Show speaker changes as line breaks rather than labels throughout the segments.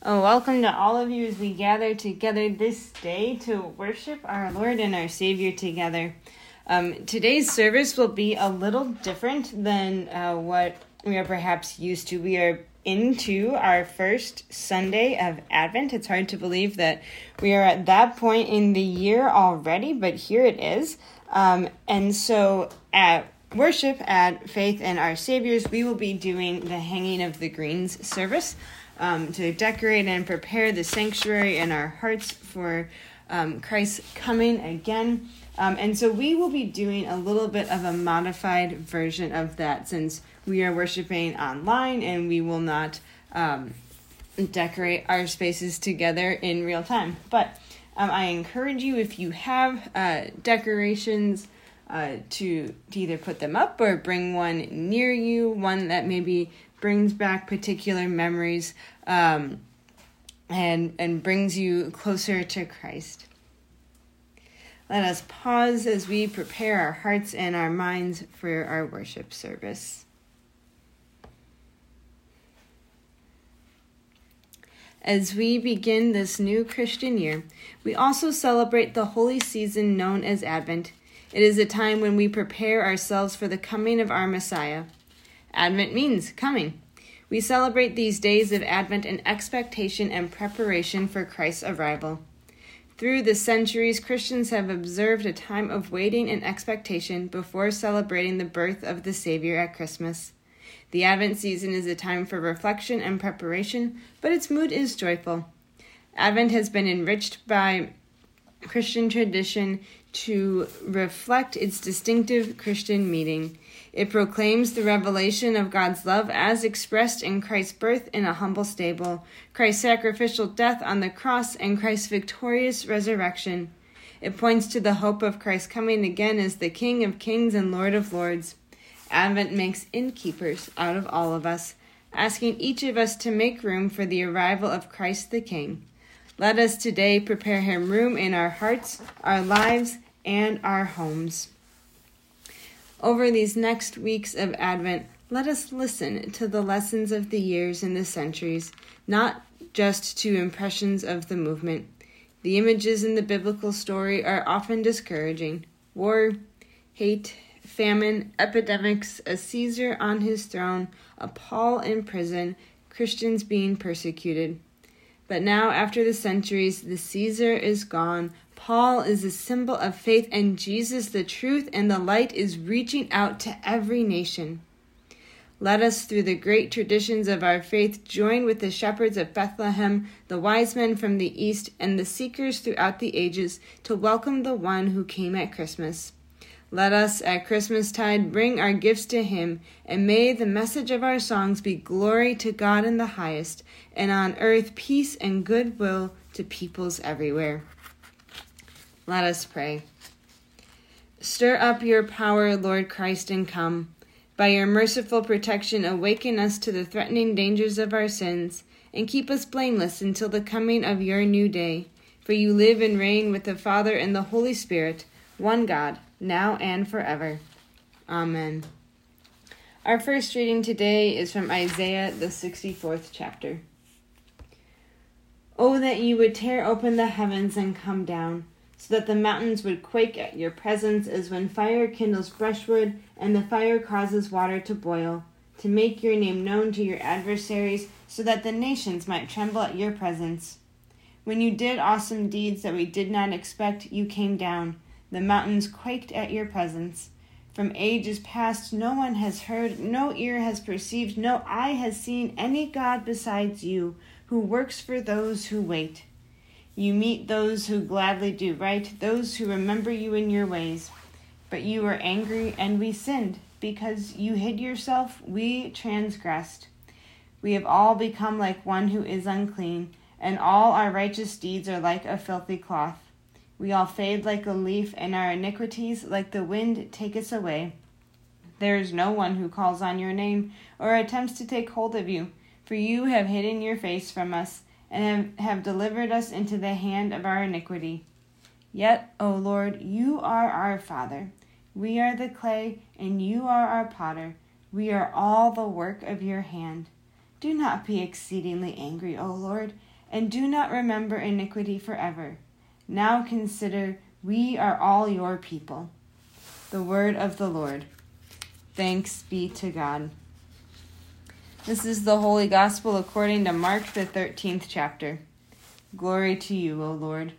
Oh, welcome to all of you as we gather together this day to worship our Lord and our Savior together. Um, today's service will be a little different than uh, what we are perhaps used to. We are into our first Sunday of Advent. It's hard to believe that we are at that point in the year already, but here it is. Um, and so at worship at Faith and Our Saviors, we will be doing the hanging of the greens service um, to decorate and prepare the sanctuary and our hearts for um, Christ's coming again. Um, and so we will be doing a little bit of a modified version of that since we are worshiping online and we will not um, decorate our spaces together in real time. But um, I encourage you if you have uh, decorations. Uh, to, to either put them up or bring one near you, one that maybe brings back particular memories um, and and brings you closer to Christ. Let us pause as we prepare our hearts and our minds for our worship service. As we begin this new Christian year, we also celebrate the holy season known as Advent. It is a time when we prepare ourselves for the coming of our Messiah. Advent means coming. We celebrate these days of Advent in expectation and preparation for Christ's arrival. Through the centuries, Christians have observed a time of waiting and expectation before celebrating the birth of the Savior at Christmas. The Advent season is a time for reflection and preparation, but its mood is joyful. Advent has been enriched by Christian tradition to reflect its distinctive Christian meaning. It proclaims the revelation of God's love as expressed in Christ's birth in a humble stable, Christ's sacrificial death on the cross, and Christ's victorious resurrection. It points to the hope of Christ coming again as the King of kings and Lord of lords. Advent makes innkeepers out of all of us, asking each of us to make room for the arrival of Christ the King. Let us today prepare him room in our hearts, our lives, and our homes. Over these next weeks of Advent, let us listen to the lessons of the years and the centuries, not just to impressions of the movement. The images in the biblical story are often discouraging war, hate, famine, epidemics, a Caesar on his throne, a Paul in prison, Christians being persecuted. But now, after the centuries, the Caesar is gone, Paul is a symbol of faith, and Jesus, the truth and the light, is reaching out to every nation. Let us, through the great traditions of our faith, join with the shepherds of Bethlehem, the wise men from the east, and the seekers throughout the ages to welcome the one who came at Christmas. Let us at Christmastide bring our gifts to him, and may the message of our songs be glory to God in the highest, and on earth peace and goodwill to peoples everywhere. Let us pray. Stir up your power, Lord Christ, and come. By your merciful protection, awaken us to the threatening dangers of our sins, and keep us blameless until the coming of your new day. For you live and reign with the Father and the Holy Spirit, one God, now and forever. Amen. Our first reading today is from Isaiah, the 64th chapter. Oh, that you would tear open the heavens and come down so that the mountains would quake at your presence as when fire kindles brushwood and the fire causes water to boil, to make your name known to your adversaries, so that the nations might tremble at your presence. When you did awesome deeds that we did not expect, you came down. The mountains quaked at your presence. From ages past, no one has heard, no ear has perceived, no eye has seen any God besides you, who works for those who wait. You meet those who gladly do right, those who remember you in your ways. But you were angry, and we sinned. Because you hid yourself, we transgressed. We have all become like one who is unclean, and all our righteous deeds are like a filthy cloth. We all fade like a leaf, and our iniquities, like the wind, take us away. There is no one who calls on your name or attempts to take hold of you, for you have hidden your face from us and have delivered us into the hand of our iniquity. Yet, O Lord, you are our Father. We are the clay, and you are our potter. We are all the work of your hand. Do not be exceedingly angry, O Lord, and do not remember iniquity forever. Now consider, we are all your people. The word of the Lord. Thanks be to God. This is the Holy Gospel according to Mark, the 13th chapter. Glory to you, O Lord.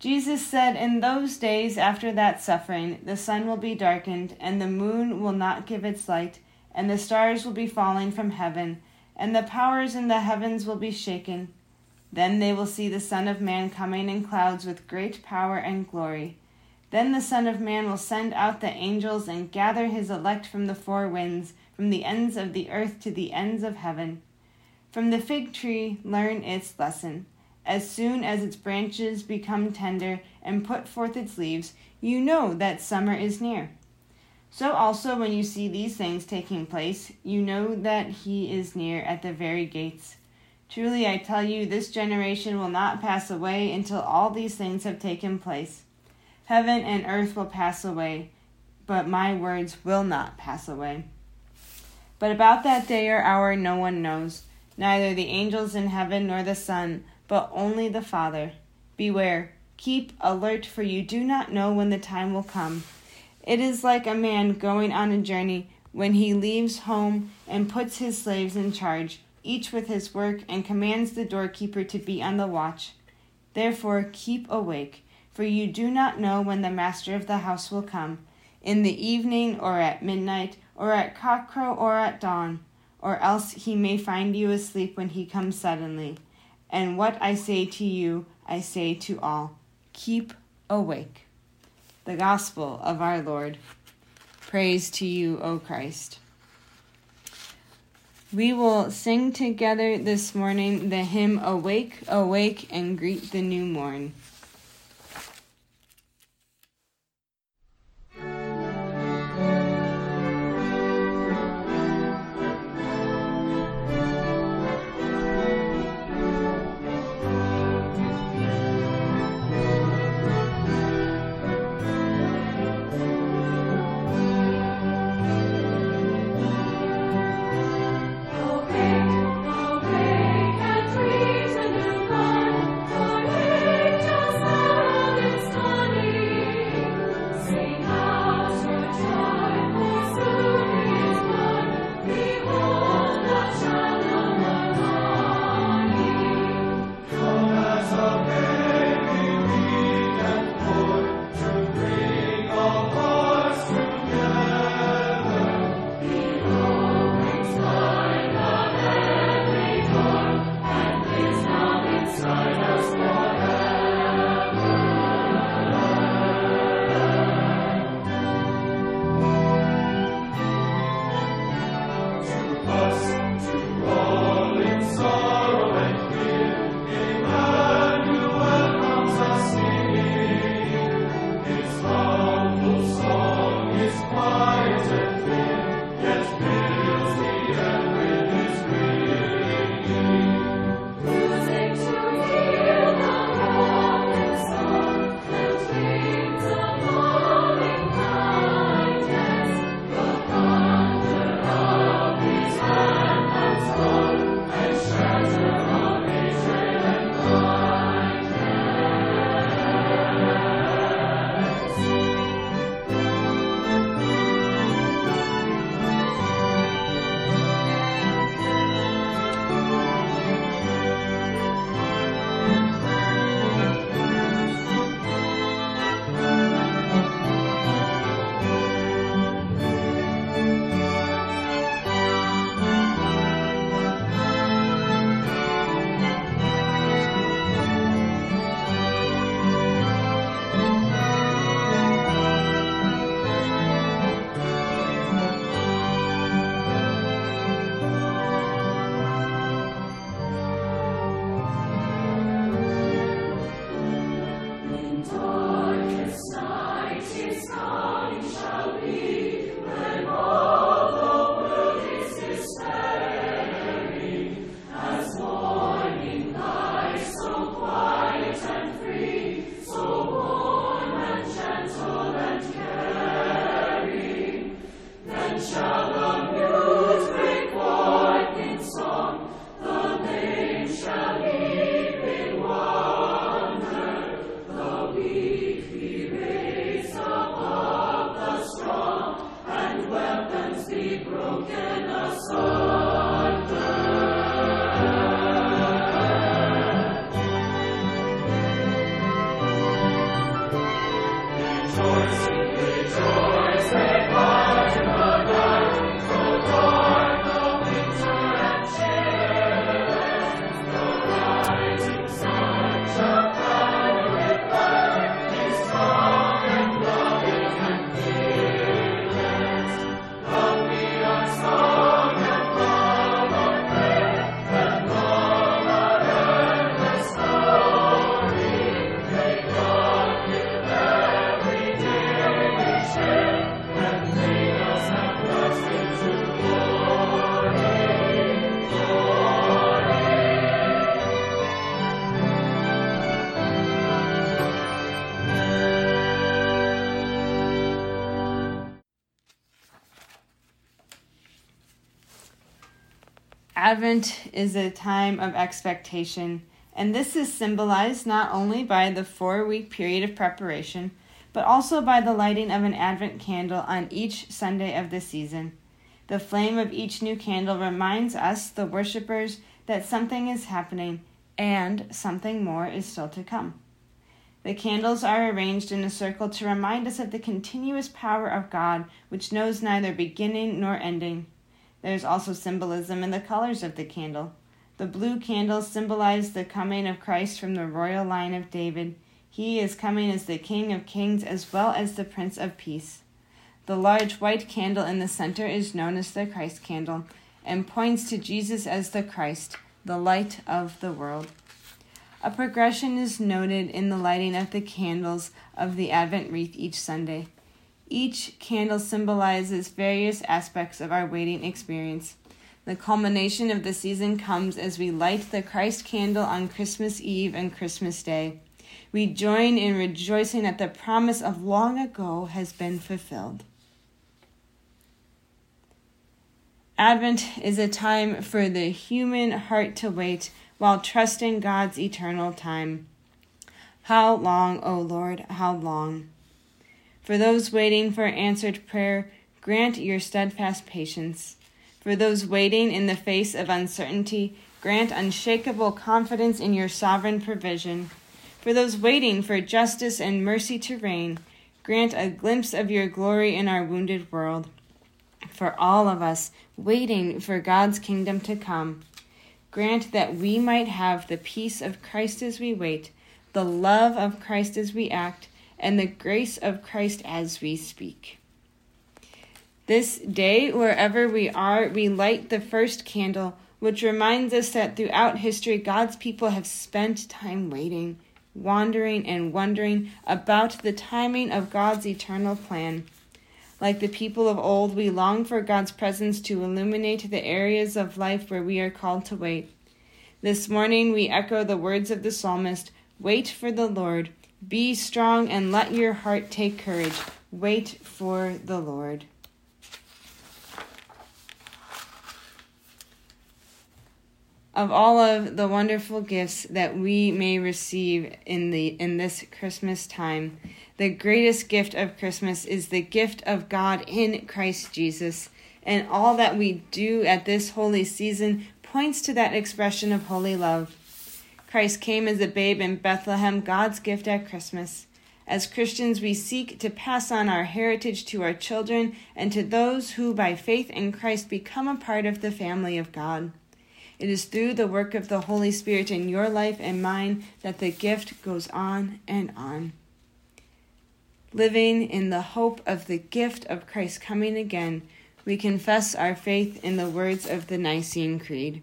Jesus said, In those days after that suffering, the sun will be darkened, and the moon will not give its light, and the stars will be falling from heaven and the powers in the heavens will be shaken. Then they will see the Son of Man coming in clouds with great power and glory. Then the Son of Man will send out the angels and gather his elect from the four winds, from the ends of the earth to the ends of heaven. From the fig tree, learn its lesson. As soon as its branches become tender and put forth its leaves, you know that summer is near. So also, when you see these things taking place, you know that he is near at the very gates. Truly, I tell you, this generation will not pass away until all these things have taken place. Heaven and earth will pass away, but my words will not pass away. But about that day or hour no one knows, neither the angels in heaven nor the Son, but only the Father. Beware, keep alert, for you do not know when the time will come. It is like a man going on a journey when he leaves home and puts his slaves in charge, each with his work, and commands the doorkeeper to be on the watch. Therefore, keep awake, for you do not know when the master of the house will come in the evening, or at midnight, or at cockcrow, or at dawn, or else he may find you asleep when he comes suddenly. And what I say to you, I say to all keep awake the gospel of our Lord. Praise to you, O Christ. We will sing together this morning the hymn Awake, Awake, and Greet the New Morn. Advent is a time of expectation, and this is symbolized not only by the four week period of preparation, but also by the lighting of an Advent candle on each Sunday of the season. The flame of each new candle reminds us, the worshippers, that something is happening and something more is still to come. The candles are arranged in a circle to remind us of the continuous power of God, which knows neither beginning nor ending. There is also symbolism in the colors of the candle. The blue candles symbolize the coming of Christ from the royal line of David. He is coming as the King of Kings as well as the Prince of Peace. The large white candle in the center is known as the Christ candle and points to Jesus as the Christ, the light of the world. A progression is noted in the lighting of the candles of the Advent wreath each Sunday. Each candle symbolizes various aspects of our waiting experience. The culmination of the season comes as we light the Christ candle on Christmas Eve and Christmas Day. We join in rejoicing that the promise of long ago has been fulfilled. Advent is a time for the human heart to wait while trusting God's eternal time. How long, O Lord, how long? For those waiting for answered prayer, grant your steadfast patience. For those waiting in the face of uncertainty, grant unshakable confidence in your sovereign provision. For those waiting for justice and mercy to reign, grant a glimpse of your glory in our wounded world. For all of us waiting for God's kingdom to come, Grant that we might have the peace of Christ as we wait, the love of Christ as we act, and the grace of Christ as we speak. This day, wherever we are, we light the first candle, which reminds us that throughout history, God's people have spent time waiting, wandering, and wondering about the timing of God's eternal plan. Like the people of old, we long for God's presence to illuminate the areas of life where we are called to wait. This morning we echo the words of the psalmist Wait for the Lord. Be strong and let your heart take courage. Wait for the Lord. Of all of the wonderful gifts that we may receive in the in this Christmas time, the greatest gift of Christmas is the gift of God in Christ Jesus. And all that we do at this holy season points to that expression of holy love. Christ came as a babe in Bethlehem, God's gift at Christmas. As Christians, we seek to pass on our heritage to our children and to those who, by faith in Christ, become a part of the family of God. It is through the work of the Holy Spirit in your life and mine that the gift goes on and on living in the hope of the gift of Christ coming again, we confess our faith in the words of the Nicene Creed.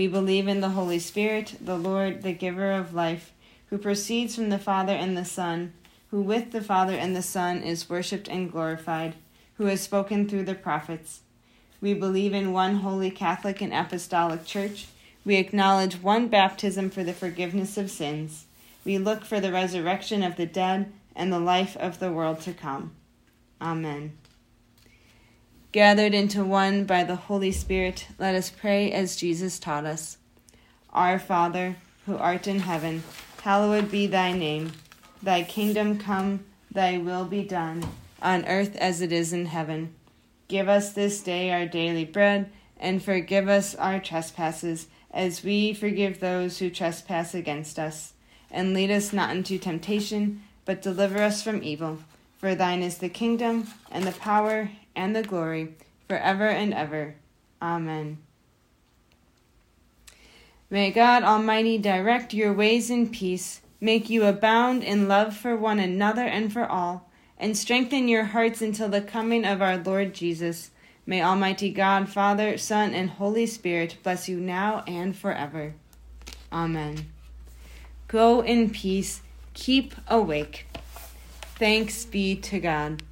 We believe in the Holy Spirit, the Lord, the giver of life, who proceeds from the Father and the Son, who with the Father and the Son is worshipped and glorified, who has spoken through the prophets. We believe in one holy Catholic and Apostolic Church. We acknowledge one baptism for the forgiveness of sins. We look for the resurrection of the dead and the life of the world to come. Amen. Gathered into one by the Holy Spirit, let us pray as Jesus taught us. Our Father, who art in heaven, hallowed be thy name. Thy kingdom come, thy will be done, on earth as it is in heaven. Give us this day our daily bread and forgive us our trespasses, as we forgive those who trespass against us. And lead us not into temptation, but deliver us from evil. For thine is the kingdom, and the power, and the glory, forever and ever. Amen. May God Almighty direct your ways in peace, make you abound in love for one another and for all, and strengthen your hearts until the coming of our Lord Jesus May Almighty God, Father, Son, and Holy Spirit bless you now and forever. Amen. Go in peace. Keep awake. Thanks be to God.